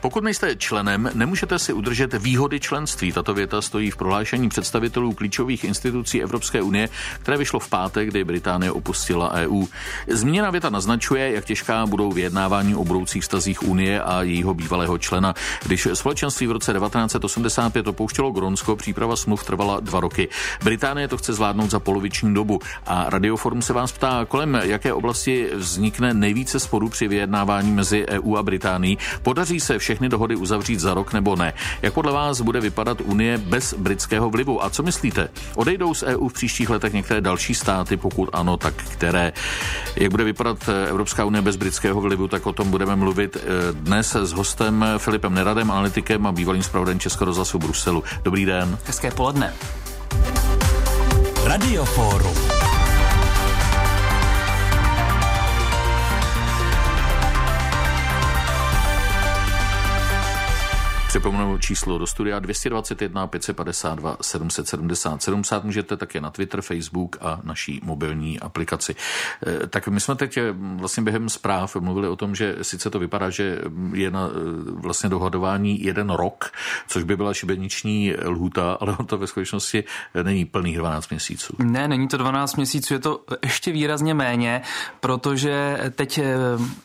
Pokud nejste členem, nemůžete si udržet výhody členství. Tato věta stojí v prohlášení představitelů klíčových institucí Evropské unie, které vyšlo v pátek, kdy Británie opustila EU. Zmíněná věta naznačuje, jak těžká budou vyjednávání o budoucích vztazích Unie a jejího bývalého člena. Když společenství v roce 1985 opouštělo Gronsko, příprava smluv trvala dva roky. Británie to chce zvládnout za poloviční dobu a Radioforum se vás ptá, kolem jaké oblasti vznikne nejvíce sporů při vyjednávání mezi EU a Británií. Podaří se všechny dohody uzavřít za rok nebo ne? Jak podle vás bude vypadat Unie bez britského vlivu? A co myslíte? Odejdou z EU v příštích letech některé další státy? Pokud ano, tak které? Jak bude vypadat Evropská unie bez britského vlivu, tak o tom budeme mluvit eh, dnes s hostem Filipem Neradem, analytikem a bývalým zpravodajem Českého rozhlasu Bruselu. Dobrý den. Hezké poledne. Radioforum. Připomenu číslo do studia 221 552 777. Psát můžete také na Twitter, Facebook a naší mobilní aplikaci. Eh, tak my jsme teď eh, vlastně během zpráv mluvili o tom, že sice to vypadá, že je na eh, vlastně dohadování jeden rok, což by byla šibeniční lhuta, ale to ve skutečnosti není plných 12 měsíců. Ne, není to 12 měsíců, je to ještě výrazně méně, protože teď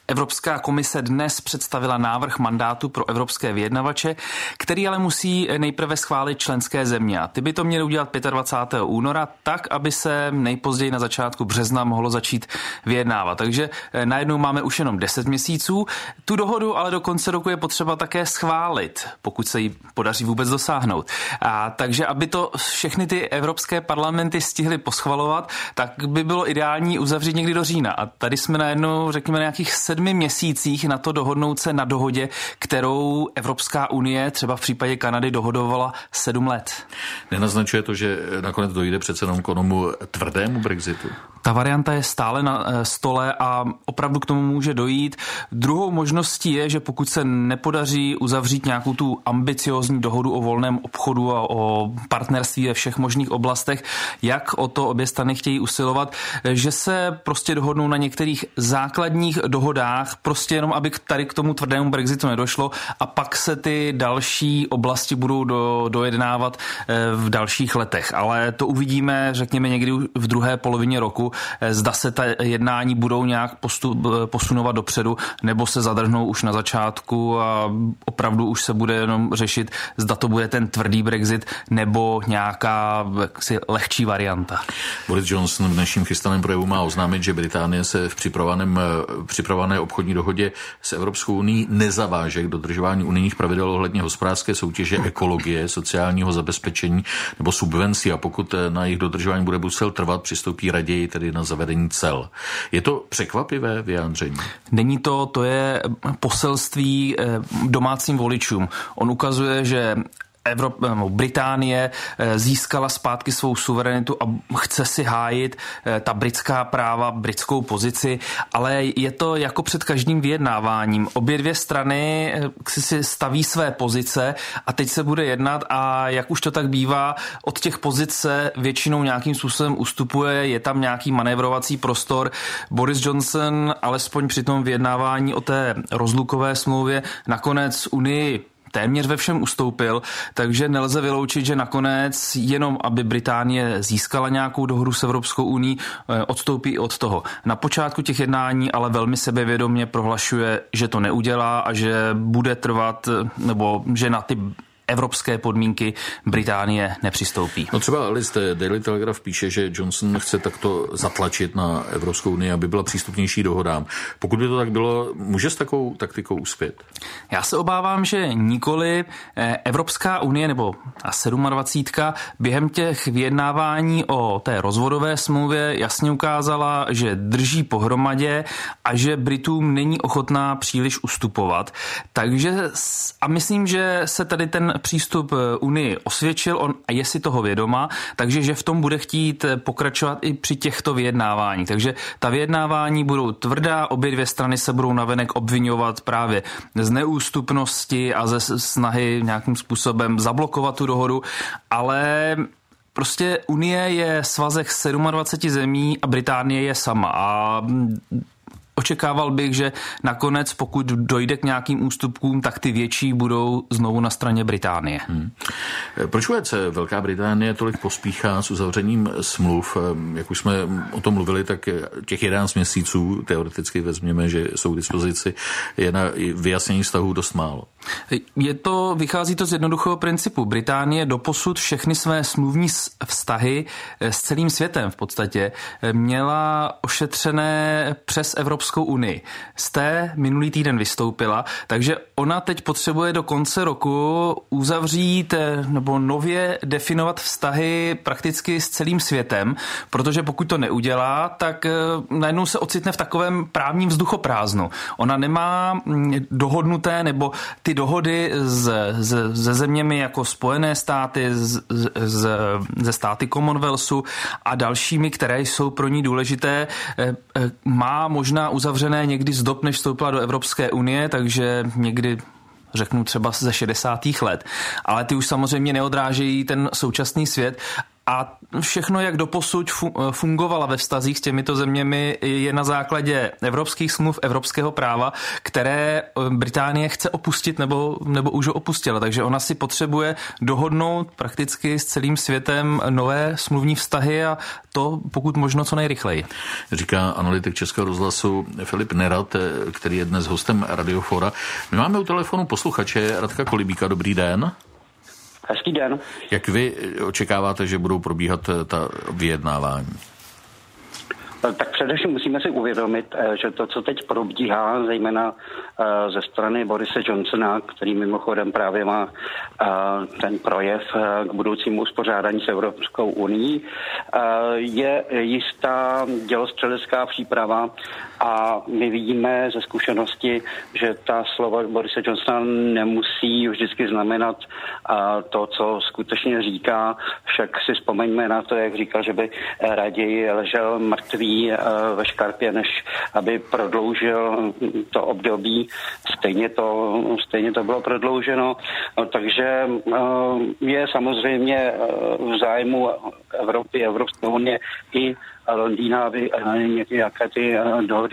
Evropská komise dnes představila návrh mandátu pro evropské vyjednavače, který ale musí nejprve schválit členské země. A ty by to měly udělat 25. února tak, aby se nejpozději na začátku března mohlo začít vyjednávat. Takže eh, najednou máme už jenom 10 měsíců. Tu dohodu ale do konce roku je potřeba také schválit, pokud se jí podaří vůbec dosáhnout. A takže, aby to všechny ty evropské parlamenty stihly poschvalovat, tak by bylo ideální uzavřít někdy do října. A tady jsme najednou, řekněme, na nějakých sedmi měsících na to dohodnout se na dohodě, kterou Evropská unie unie třeba v případě Kanady dohodovala sedm let. Nenaznačuje to, že nakonec dojde přece jenom k onomu tvrdému Brexitu? Ta varianta je stále na eh, stole a opravdu k tomu může dojít. Druhou možností je, že pokud se nepodaří uzavřít nějakou tu ambiciozní dohodu o volném obchodu a o partnerství ve všech možných oblastech, jak o to obě strany chtějí usilovat, že se prostě dohodnou na některých základních dohodách, prostě jenom aby tady k tomu tvrdému Brexitu nedošlo a pak se ty další oblasti budou do, dojednávat eh, v dalších letech. Ale to uvidíme, řekněme, někdy v druhé polovině roku. Eh, zda se ta jednání budou nějak postup, eh, posunovat dopředu, nebo se zadrhnou už na začátku a opravdu už se bude jenom řešit, zda to bude ten tvrdý Brexit, nebo nějaká jaksi, lehčí varianta. Boris Johnson v dnešním chystaném projevu má oznámit, že Británie se v připravovaném, připravované obchodní dohodě s Evropskou uní nezaváže k dodržování unijních pravidel ohledně hospodářské soutěže, ekologie, sociálního zabezpečení nebo subvencí a pokud eh, na jejich dodržování bude Brusel trvat, přistoupí raději tedy na zavedení cel. Je to překvapivé vyjádření? Není to, to je poselství eh, domácím voličům. On ukazuje, že Evrop, Británie eh, získala zpátky svou suverenitu a chce si hájit eh, ta britská práva, britskou pozici, ale je to jako před každým vyjednáváním. Obě dvě strany eh, si staví své pozice a teď se bude jednat a jak už to tak bývá, od těch pozic se většinou nějakým způsobem ustupuje, je tam nějaký manévrovací prostor. Boris Johnson alespoň při tom vyjednávání o té rozlukové smlouvě nakonec Unii téměř ve všem ustoupil, takže nelze vyloučit, že nakonec jenom, aby Británie získala nějakou dohodu s Evropskou uní, eh, odstoupí od toho. Na počátku těch jednání ale velmi sebevědomě prohlašuje, že to neudělá a že bude trvat, eh, nebo že na ty evropské podmínky Británie nepřistoupí. No třeba list Daily Telegraph píše, že Johnson chce takto zatlačit na Evropskou unii, aby byla přístupnější dohodám. Pokud by to tak bylo, může s takovou taktikou uspět? Já se obávám, že nikoli eh, Evropská unie nebo ta 27. během těch vyjednávání o té rozvodové smlouvě jasně ukázala, že drží pohromadě a že Britům není ochotná příliš ustupovat. Takže a myslím, že se tady ten přístup eh, Unii osvědčil on a je si toho vědoma, takže že v tom bude chtít eh, pokračovat i při těchto vyjednávání. Takže ta vyjednávání budou tvrdá, obě dvě strany se budou navenek obvinovat právě z neústupnosti a ze snahy nějakým způsobem zablokovat tu dohodu, ale Prostě Unie je svazek 27 zemí a Británie je sama. A očekával bych, že nakonec, pokud dojde k nějakým ústupkům, tak ty větší budou znovu na straně Británie. Hmm. Proč vůbec Velká Británie tolik pospíchá s uzavřením smluv? Jak už jsme o tom mluvili, tak těch 11 měsíců teoreticky vezměme, že jsou k dispozici, je na vyjasnění vztahů dost málo. Je to, vychází to z jednoduchého principu. Británie doposud všechny své smluvní vztahy eh, s celým světem v podstatě eh, měla ošetřené přes Evropskou unii. Z té minulý týden vystoupila, takže ona teď potřebuje do konce roku uzavřít eh, nebo nově definovat vztahy prakticky s celým světem, protože pokud to neudělá, tak najednou se ocitne v takovém právním vzduchoprázdnu. Ona nemá mm, dohodnuté nebo ty dohody s, s, se zeměmi jako Spojené státy, z, z, ze státy Commonwealthu a dalšími, které jsou pro ní důležité, eh, eh, má možná uzavřené někdy z dob, než vstoupila do Evropské unie, takže někdy řeknu třeba ze 60. let. Ale ty už samozřejmě neodrážejí ten současný svět a všechno, jak doposud fungovala ve vztazích s těmito zeměmi, je na základě evropských smluv, evropského práva, které eh, Británie chce opustit nebo, nebo už ho opustila. Takže ona si potřebuje dohodnout prakticky s celým světem nové smluvní vztahy a to pokud možno co nejrychleji. Říká analytik Českého rozhlasu Filip Nerat, eh, který je dnes hostem Radiofora. My máme u telefonu posluchače Radka Kolibíka. Dobrý den. Hezký den. Jak vy očekáváte, že budou probíhat eh, ta vyjednávání? Eh, tak především musíme si uvědomit, eh, že to, co teď probíhá, zejména ze strany Borise Johnsona, který mimochodem právě má ten projev k budoucímu uspořádání s Evropskou unii, je jistá dělostřelecká příprava a my vidíme ze zkušenosti, že ta slova Borise Johnsona nemusí vždycky znamenat to, co skutečně říká. Však si vzpomeňme na to, jak říkal, že by raději ležel mrtvý ve škarpě, než aby prodloužil to období. Stejně to, stejně to bylo prodlouženo. No, takže je samozřejmě v zájmu Evropy, Evropské unie i Londýna, aby nějaké ty dohody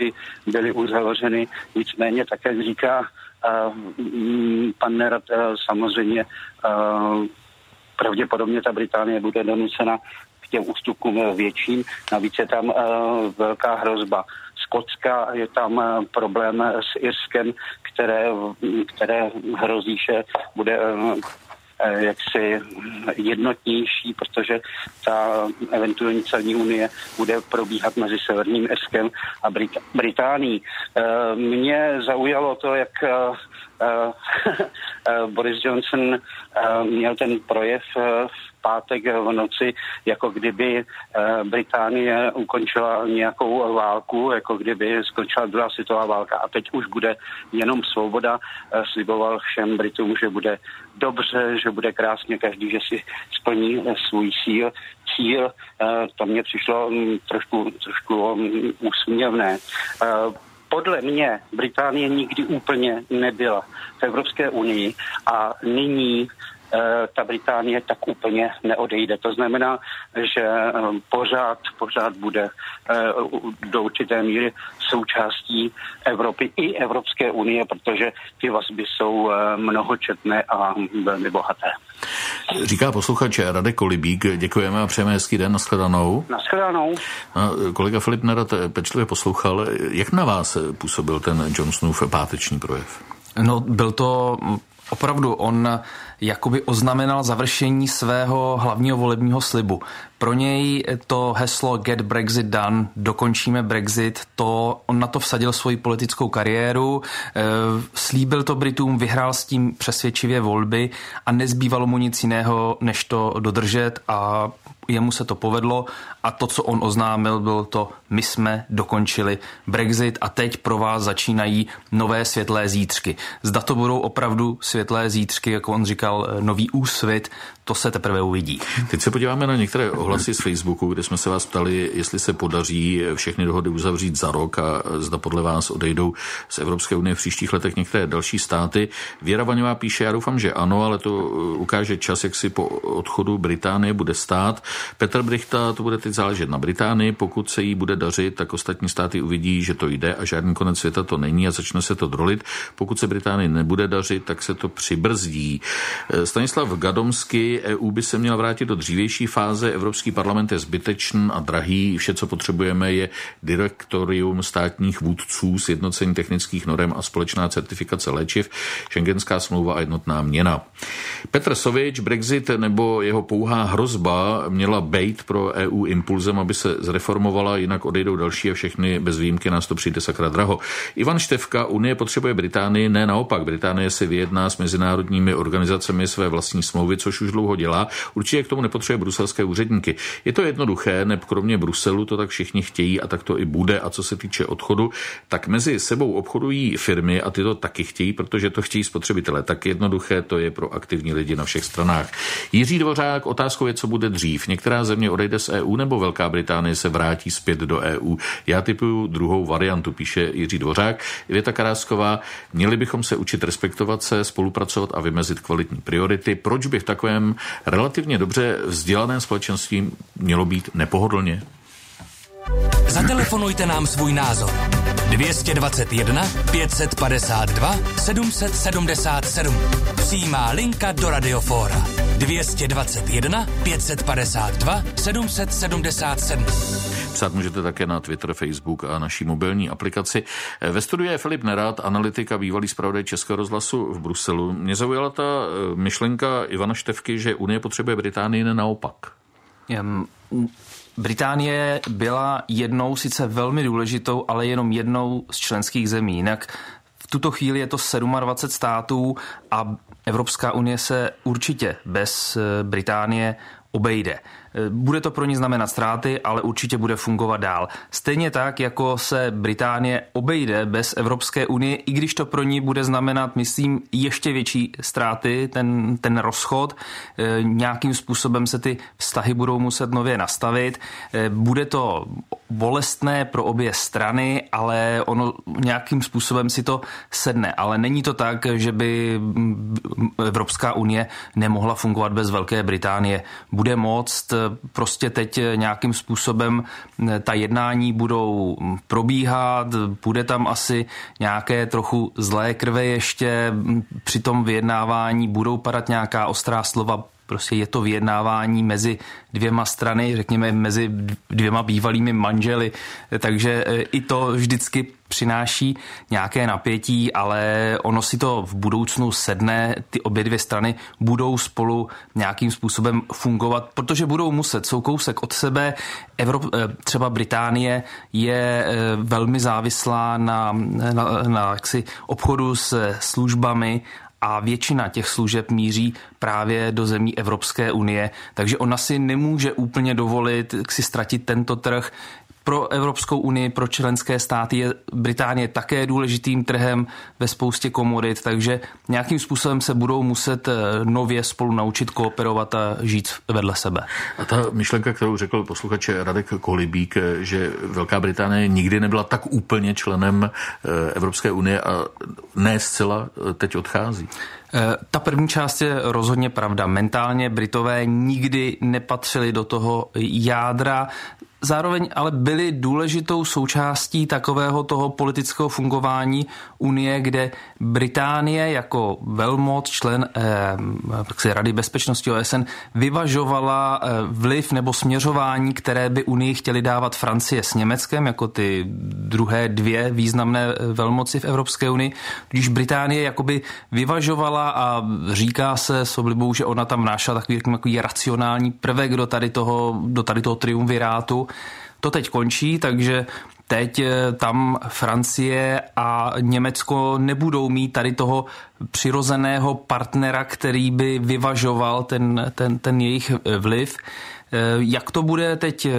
byly uzavřeny. Nicméně, tak jak říká pan Nerat, samozřejmě pravděpodobně ta Británie bude donucena k těm ústupkům větším. Navíc je tam velká hrozba. Skotska je tam problém s Irskem, které, které hrozí, že bude jaksi jednotnější, protože ta eventuální celní unie bude probíhat mezi Severním Eskem a Brit- Británií. Eh, mě zaujalo to, jak eh, Boris Johnson měl ten projev v pátek v noci, jako kdyby eh, Británie ukončila nějakou válku, jako kdyby skončila druhá světová válka a teď už bude jenom svoboda. Eh, sliboval všem Britům, že bude dobře, že bude krásně každý, že si splní eh, svůj síl, cíl. To mě přišlo mm, trošku, trošku mm, úsměvné podle mě Británie nikdy úplně nebyla v Evropské unii a nyní ta Británie tak úplně neodejde. To znamená, že eh, pořád, pořád bude eh, do určité míry součástí Evropy i Evropské unie, protože ty vazby jsou mnohočetné a velmi bohaté. Říká posluchač Radek Kolibík. Děkujeme a přejeme hezký den. Naschledanou. Naschledanou. A kolega Filip Nerad pečlivě poslouchal. Jak na vás působil ten Johnsonův páteční projev? No, byl to opravdu, on jakoby oznamenal završení svého hlavního volebního slibu. Pro něj to heslo Get Brexit done, dokončíme Brexit, to on na to vsadil svoji politickou kariéru, eh, slíbil to Britům, vyhrál s tím přesvědčivě volby a nezbývalo mu nic jiného, než to dodržet a jemu se to povedlo a to, co on oznámil, bylo to, my jsme dokončili Brexit a teď pro vás začínají nové světlé zítřky. Zda to budou opravdu světlé zítřky, jako on říkal, nový úsvit, to se teprve uvidí. Teď se podíváme na některé ohlasy z Facebooku, kde jsme se vás ptali, jestli se podaří všechny dohody uzavřít za rok a zda podle vás odejdou z Evropské unie v příštích letech některé další státy. Věra Vaňová píše, já doufám, že ano, ale to ukáže čas, jak si po odchodu Británie bude stát. Petr Brichta, to bude teď záležet na Británii. Pokud se jí bude dařit, tak ostatní státy uvidí, že to jde a žádný konec světa to není a začne se to drolit. Pokud se Británii nebude dařit, tak se to přibrzdí. Stanislav Gadomsky, EU by se měla vrátit do dřívější fáze. Evropský parlament je zbytečný a drahý. Vše, co potřebujeme, je direktorium státních vůdců, sjednocení technických norem a společná certifikace léčiv, šengenská smlouva a jednotná měna. Petr Sovič, Brexit nebo jeho pouhá hrozba měla být pro EU impulzem, aby se zreformovala, jinak odejdou další a všechny bez výjimky nás to přijde sakra draho. Ivan Števka, Unie potřebuje Británii, ne naopak. Británie si vyjedná s mezinárodními organizacemi své vlastní smlouvy, což už dlouho dělá. Určitě k tomu nepotřebuje bruselské úředníky. Je to jednoduché, neb kromě Bruselu to tak všichni chtějí a tak to i bude. A co se týče odchodu, tak mezi sebou obchodují firmy a ty to taky chtějí, protože to chtějí spotřebitelé. Tak jednoduché to je pro aktivní lidi na všech stranách. Jiří Dvořák, otázkou je, co bude dřív. Některá země odejde z EU nebo Velká Británie se vrátí zpět do EU. Já typuju druhou variantu, píše Jiří Dvořák. Věta Karásková, měli bychom se učit respektovat se, spolupracovat a vymezit kvalitní priority. Proč by v takovém relativně dobře vzdělaném společenství mělo být nepohodlně? Zatelefonujte nám svůj názor. 221 552 777. Přijímá linka do Radiofóra. 221 552 777. Psát můžete také na Twitter, Facebook a naší mobilní aplikaci. Ve studiu je Filip Nerad, analytik a bývalý zpravodaj Českého rozhlasu v Bruselu. Mě zaujala ta eh, myšlenka Ivana Števky, že Unie potřebuje Británii ne naopak. Británie byla jednou, sice velmi důležitou, ale jenom jednou z členských zemí. Jinak v tuto chvíli je to 27 států a Evropská unie se určitě bez eh, Británie obejde. Bude to pro ní znamenat ztráty, ale určitě bude fungovat dál. Stejně tak, jako se Británie obejde bez Evropské unie, i když to pro ní bude znamenat, myslím, ještě větší ztráty, ten, ten rozchod. E, nějakým způsobem se ty vztahy budou muset nově nastavit. E, bude to bolestné pro obě strany, ale ono nějakým způsobem si to sedne. Ale není to tak, že by Evropská unie nemohla fungovat bez Velké Británie. Bude moct prostě teď nějakým způsobem ta jednání budou probíhat, bude tam asi nějaké trochu zlé krve ještě, při tom vyjednávání budou padat nějaká ostrá slova, prostě je to vyjednávání mezi dvěma strany, řekněme mezi dvěma bývalými manželi, takže e, i to vždycky přináší nějaké napětí, ale ono si to v budoucnu sedne, ty obě dvě strany budou spolu nějakým způsobem fungovat, protože budou muset, jsou kousek od sebe. Evrop, e, třeba Británie je e, velmi závislá na, na, na jaksi obchodu s službami a většina těch služeb míří právě do zemí Evropské unie, takže ona si nemůže úplně dovolit si ztratit tento trh. Pro Evropskou unii, pro členské státy je Británie také důležitým trhem ve spoustě komodit, takže nějakým způsobem se budou muset eh, nově spolu naučit kooperovat a žít vedle sebe. A ta myšlenka, kterou řekl posluchač Radek Kolibík, eh, že Velká Británie nikdy nebyla tak úplně členem eh, Evropské unie a ne zcela teď odchází. Ta první část je rozhodně pravda. Mentálně Britové nikdy nepatřili do toho jádra zároveň ale byli důležitou součástí takového toho politického fungování Unie, kde Británie jako velmoc, člen eh, Rady bezpečnosti OSN, vyvažovala eh, vliv nebo směřování, které by Unii chtěli dávat Francie s Německem, jako ty druhé dvě významné eh, velmoci v Evropské unii. Když Británie jakoby vyvažovala a říká se s oblibou, že ona tam nášla takový, takový racionální prvek do tady toho, do tady toho triumvirátu, to teď končí, takže teď eh, tam Francie a Německo nebudou mít tady toho přirozeného partnera, který by vyvažoval ten, ten, ten jejich vliv. Eh, jak to bude teď eh,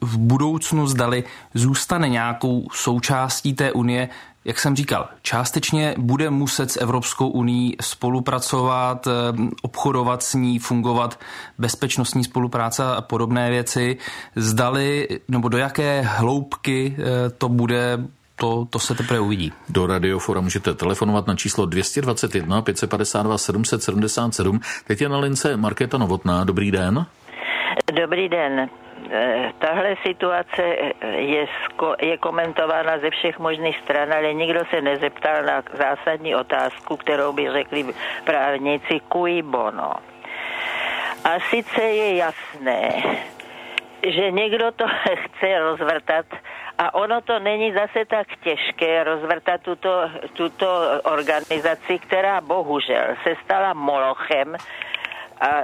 v budoucnu, zdali zůstane nějakou součástí té unie, jak jsem říkal, částečně bude muset s Evropskou uní spolupracovat, eh, obchodovat s ní, fungovat bezpečnostní spolupráce a podobné věci. Zdali, nebo do jaké hloubky eh, to bude to, to se teprve uvidí. Do Radiofora můžete telefonovat na číslo 221 552 777. Teď je na lince Markéta Novotná. Dobrý den. Dobrý den. Eh, tahle situace je, je komentována ze všech možných stran, ale nikdo se nezeptal na zásadní otázku, kterou by řekli právníci cui bono. A sice je jasné, že někdo to chce rozvrtat a ono to není zase tak těžké rozvrtat tuto, tuto organizaci, která bohužel se stala molochem a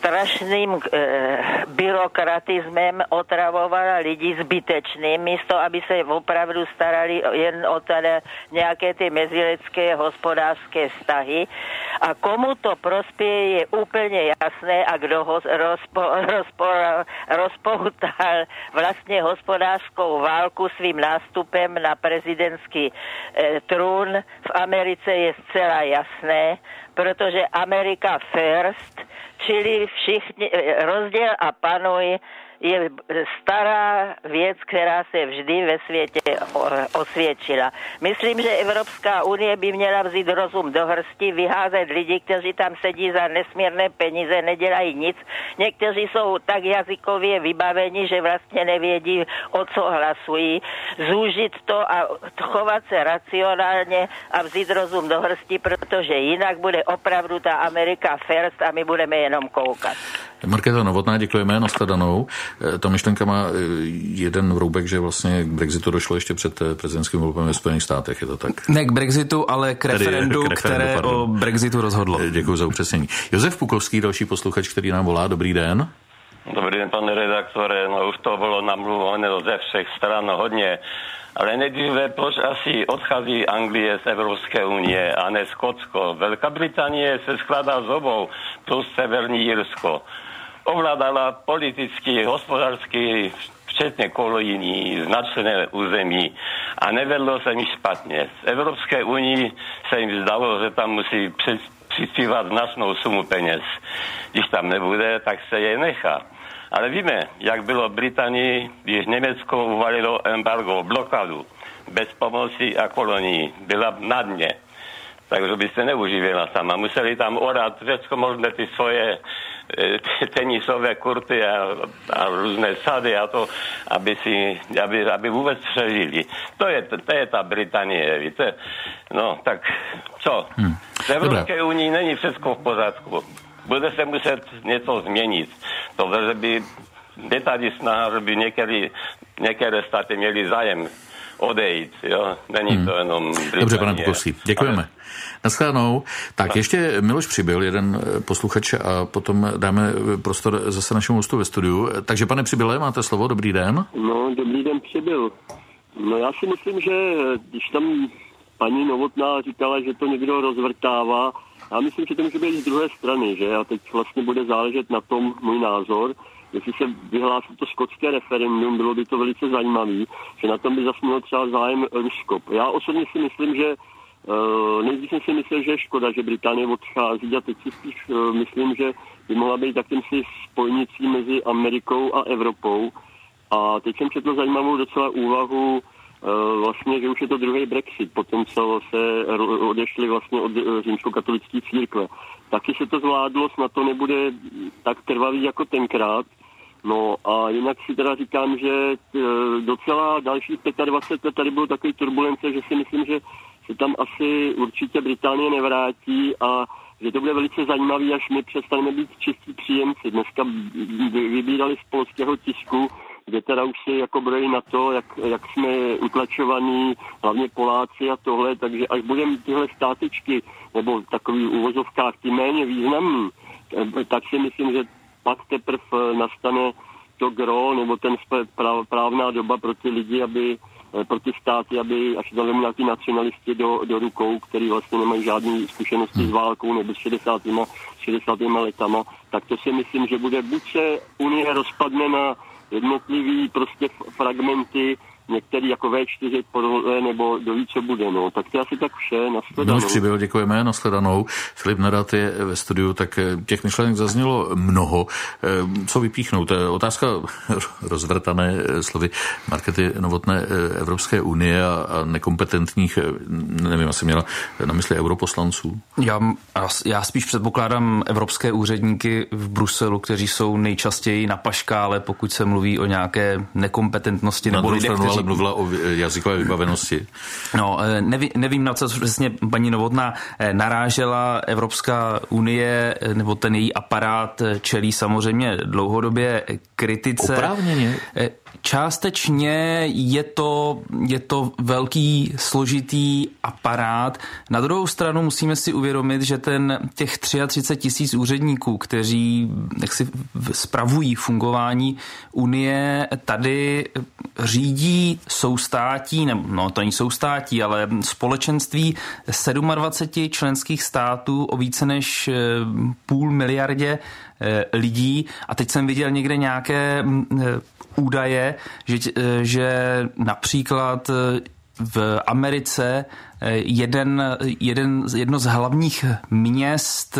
strašným e, byrokratismem otravovala lidi zbytečným, místo aby se opravdu starali jen o tady nějaké ty mezilidské hospodářské vztahy. A komu to prospěje, je úplně jasné a kdo ho rozpo, rozpo, rozpoutal vlastně hospodářskou válku svým nástupem na prezidentský e, trůn v Americe je zcela jasné, protože Amerika first, čili všichni, eh, rozděl a panuj je stará věc, která se vždy ve světě osvědčila. Myslím, že Evropská unie by měla vzít rozum do hrsti, vyházet lidi, kteří tam sedí za nesmírné peníze, nedělají nic. Někteří jsou tak jazykově vybaveni, že vlastně nevědí, o co hlasují. Zúžit to a chovat se racionálně a vzít rozum do hrsti, protože jinak bude opravdu ta Amerika first a my budeme jenom koukat. Markéta Novotná, děkujeme, nashledanou. Eh, ta myšlenka má eh, jeden vroubek, že vlastně k Brexitu došlo ještě před eh, prezidentským volbami ve Spojených státech, je to tak? Ne k Brexitu, ale k referendu, k referendu které pardon. o Brexitu rozhodlo. Děkuji za upřesnění. Josef Pukovský, další posluchač, který nám volá. Dobrý den. Dobrý den, pane redaktore. No už to bylo namluvené ze všech stran hodně. Ale nejdříve, proč asi odchází Anglie z Evropské unie a ne Skotsko? Velká Británie se skládá z obou, plus Severní Jirsko ovládala politicky, hospodářsky, včetně kolonií, značené území a nevedlo se mi špatně. Z Evropské unii se jim zdalo, že tam musí přispívat značnou sumu peněz. Když tam nebude, tak se je nechá. Ale víme, jak bylo v Británii, když Německo uvalilo embargo, blokadu, bez pomoci a kolonii. Byla na dně takže by se neuživila sama. Museli tam orat všechno možné ty svoje tenisové kurty a, a různé sady a to, aby, si, aby, aby vůbec přežili. To je, to je ta Británie, víte. No, tak co? Hmm. V Evropské unii není všechno v pořádku. Bude se muset něco změnit. To, by je tady snaha, že by některé, některé státy měly zájem odejít. Jo? Není hmm. to jenom Británie. Dobře, pane Pukovský, děkujeme. Ale... Naschledanou. Tak ještě Miloš Přibyl, jeden posluchač a potom dáme prostor zase našemu hostu ve studiu. Takže pane Přibyle, máte slovo, dobrý den. No, dobrý den Přibyl. No já si myslím, že když tam paní Novotná říkala, že to někdo rozvrtává, já myslím, že to může být z druhé strany, že a teď vlastně bude záležet na tom můj názor, jestli se vyhlásí to skotské referendum, bylo by to velice zajímavé, že na tom by zasmělo třeba zájem Rusko. Já osobně si myslím, že uh, nejdřív jsem si myslel, že je škoda, že Británie odchází a teď si spíš uh, myslím, že by mohla být jakýmsi spojnicí mezi Amerikou a Evropou. A teď jsem četl zajímavou docela úvahu uh, vlastně, že už je to druhý Brexit, potom co se odešli vlastně od římskokatolické církve. Taky se to zvládlo, snad to nebude tak trvavý jako tenkrát, No a jinak si teda říkám, že e, docela dalších 25 let tady bylo takový turbulence, že si myslím, že se tam asi určitě Británie nevrátí a že to bude velice zajímavé, až my přestaneme být čistí příjemci. Dneska vybírali z polského tisku, kde teda už si jako brojí na to, jak, jak jsme utlačovaní, hlavně Poláci a tohle, takže až budeme tyhle státičky, nebo takový uvozovkách ty méně významný, tak si myslím, že pak teprve nastane to gro, nebo ten práv, právná doba pro ty lidi, aby eh, pro ty státy, aby až to nějaký nacionalisti do, do rukou, který vlastně nemají žádné zkušenosti s válkou nebo s 60. 60. letama, tak to si myslím, že bude buď se Unie rozpadne na jednotlivý prostě fragmenty některý jako V4 podle nebo do co bude, no. Tak to asi tak vše, nashledanou. No, přibyl, děkujeme, nashledanou. Filip Nadat je ve studiu, tak eh, těch myšlenek zaznělo mnoho. Eh, co vypíchnout? Otázka rozvrtané eh, slovy Markety Novotné Evropské unie a nekompetentních, nevím, asi měla na mysli europoslanců. Já, já spíš předpokládám evropské úředníky v Bruselu, kteří jsou nejčastěji na paškále, pokud se mluví o nějaké nekompetentnosti na nebo lidé, kteří ale mluvila o jazykové vybavenosti. No, eh, neví, nevím, na co přesně paní Novotná eh, narážela. Evropská unie eh, nebo ten její aparát čelí samozřejmě dlouhodobě kritice. Oprávněně. Částečně je to, je to velký, složitý aparát. Na druhou stranu musíme si uvědomit, že ten těch 33 tisíc úředníků, kteří jak si spravují fungování Unie, tady řídí soustátí, ne, no to není soustátí, ale společenství 27 členských států o více než eh, půl miliardě lidí. A teď jsem viděl někde nějaké eh, údaje, že, že například v Americe jeden, jeden, jedno z hlavních měst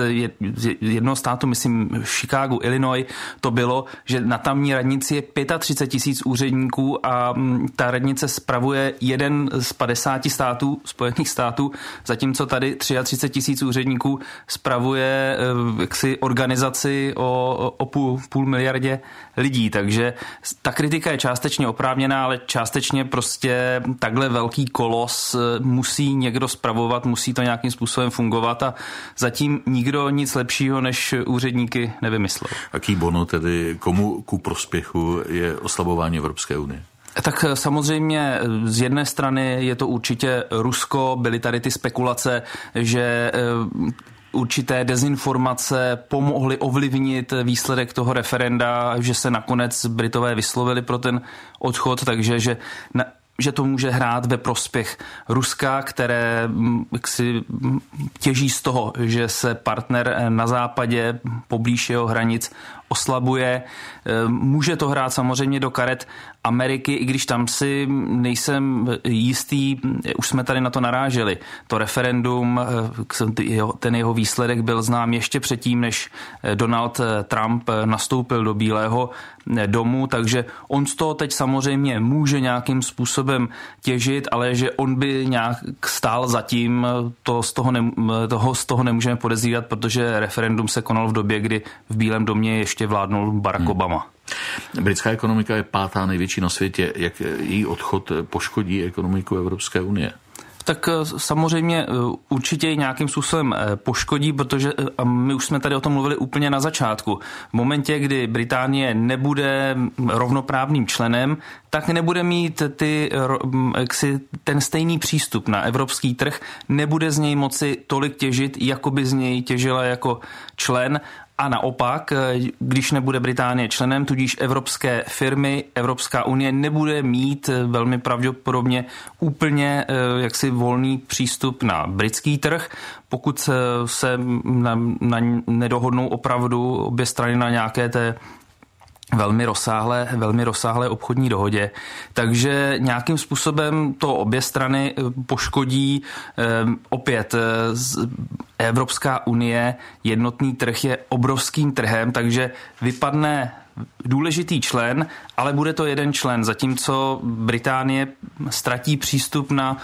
jednoho státu, myslím Chicago, Illinois, to bylo, že na tamní radnici je 35 tisíc úředníků a mm, ta radnice spravuje jeden z 50 států, Spojených států, zatímco tady 33 tisíc úředníků spravuje eh, jaksi organizaci o, o půl, půl miliardě lidí, takže ta kritika je částečně oprávněná, ale částečně prostě takhle velký kolos eh, musí někdo spravovat, musí to nějakým způsobem fungovat a zatím nikdo nic lepšího než úředníky nevymyslel. Aký bono tedy, komu ku prospěchu je oslabování Evropské unie? Tak samozřejmě z jedné strany je to určitě Rusko, byly tady ty spekulace, že eh, určité dezinformace pomohly ovlivnit výsledek toho referenda, že se nakonec Britové vyslovili pro ten odchod, takže že že to může hrát ve prospěch Ruska, které mm, si mm, těží z toho, že se partner eh, na západě poblíž jeho hranic oslabuje. Eh, může to hrát samozřejmě do karet Ameriky, i když tam si nejsem jistý, už jsme tady na to naráželi. To referendum, eh, ten jeho výsledek byl znám ještě předtím, než Donald Trump nastoupil do Bílého domu, takže on z toho teď samozřejmě může nějakým způsobem těžit, ale že on by nějak stál zatím, to z toho, ne, toho, z toho nemůžeme podezírat, protože referendum se konal v době, kdy v Bílém domě ještě vládnul Barack hmm. Obama. Britská ekonomika je pátá největší na světě. Jak její odchod poškodí ekonomiku Evropské unie? tak eh, samozřejmě eh, určitě nějakým způsobem eh, poškodí, protože my už jsme tady o tom mluvili úplně na začátku. V momentě, kdy Británie nebude rovnoprávným členem, tak nebude mít ty, jaksi, ten stejný přístup na evropský trh, nebude z něj moci tolik těžit, jako by z něj těžila jako člen a naopak, eh, když nebude Británie členem, tudíž evropské firmy, Evropská unie nebude mít eh, velmi pravděpodobně úplně eh, jaksi volný přístup na britský trh, pokud se na, na, nedohodnou opravdu obě strany na nějaké té velmi rozsáhlé, velmi rozsáhlé obchodní dohodě. Takže nějakým způsobem to obě strany eh, poškodí. Ehm, opět eh, Evropská unie, jednotný trh je obrovským trhem, takže vypadne důležitý člen, ale bude to jeden člen, zatímco Británie ztratí přístup na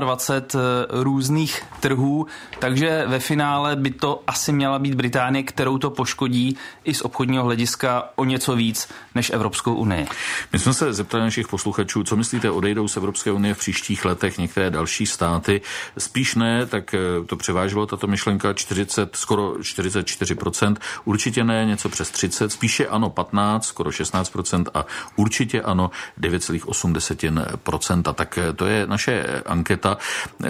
27 eh, různých trhů, takže ve finále by to asi měla být Británie, kterou to poškodí i z obchodního hlediska o něco víc než Evropskou unii. My jsme se zeptali našich posluchačů, co myslíte, odejdou z Evropské unie v příštích letech některé další státy? Spíš ne, tak eh, to převážilo tato myšlenka 40, skoro 44%, určitě ne, něco přes 30, spíše ano 15, skoro 16% a určitě ano 9,8%. Tak eh, to je naše anketa.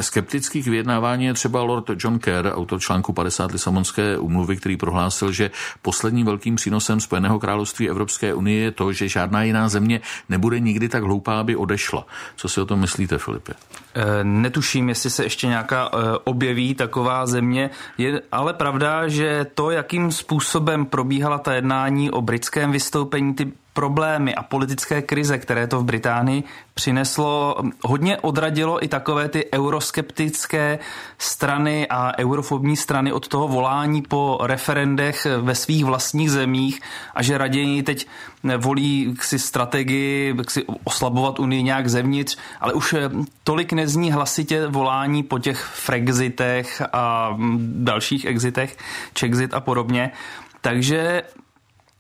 Skeptických vyjednávání je třeba Lord John Kerr, autor článku 50 Lisabonské umluvy, který prohlásil, že posledním velkým přínosem Spojeného království Evropské unie je to, že žádná jiná země nebude nikdy tak hloupá, aby odešla. Co si o tom myslíte, Filipe? Eh, netuším, jestli se ještě nějaká eh, objeví taková země. Je ale pravda, že to, jakým způsobem probíhala ta jednání o britském vystoupení, ty problémy a politické krize, které to v Británii přineslo, hodně odradilo i takové ty euroskeptické strany a eurofobní strany od toho volání po referendech ve svých vlastních zemích a že raději teď volí si strategii si oslabovat Unii nějak zevnitř, ale už tolik nezní hlasitě volání po těch frexitech a dalších exitech, Czexit a podobně. Takže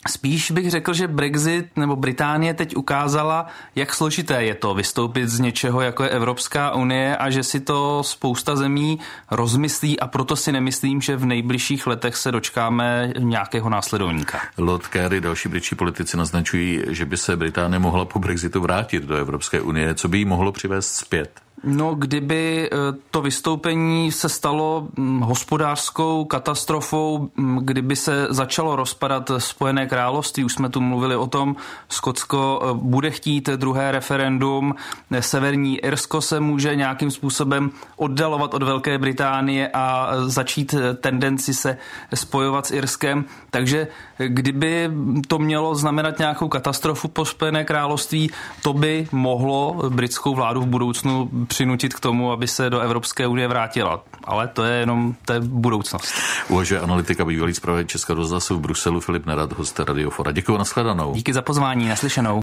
Spíš bych řekl, že Brexit nebo Británie teď ukázala, jak složité je to vystoupit z něčeho, jako je Evropská unie a že si to spousta zemí rozmyslí a proto si nemyslím, že v nejbližších letech se dočkáme nějakého následovníka. Lord Kerry, další britští politici naznačují, že by se Británie mohla po Brexitu vrátit do Evropské unie. Co by jí mohlo přivést zpět? No, kdyby eh, to vystoupení se stalo hm, hospodářskou katastrofou, hm, kdyby se začalo rozpadat Spojené království, už jsme tu mluvili o tom, Skotsko eh, bude chtít druhé referendum, Severní Irsko se může nějakým způsobem oddalovat od Velké Británie a začít tendenci se spojovat s Irskem, takže kdyby to mělo znamenat nějakou katastrofu po Spojené království, to by mohlo britskou vládu v budoucnu přinutit k tomu, aby se do Evropské unie vrátila. Ale to je jenom to je budoucnost. Uvažuje analytika bývalý zpravodaj Českého rozhlasu v Bruselu Filip Nerad, host Radiofora. Děkuji, nashledanou. Díky za pozvání, naslyšenou.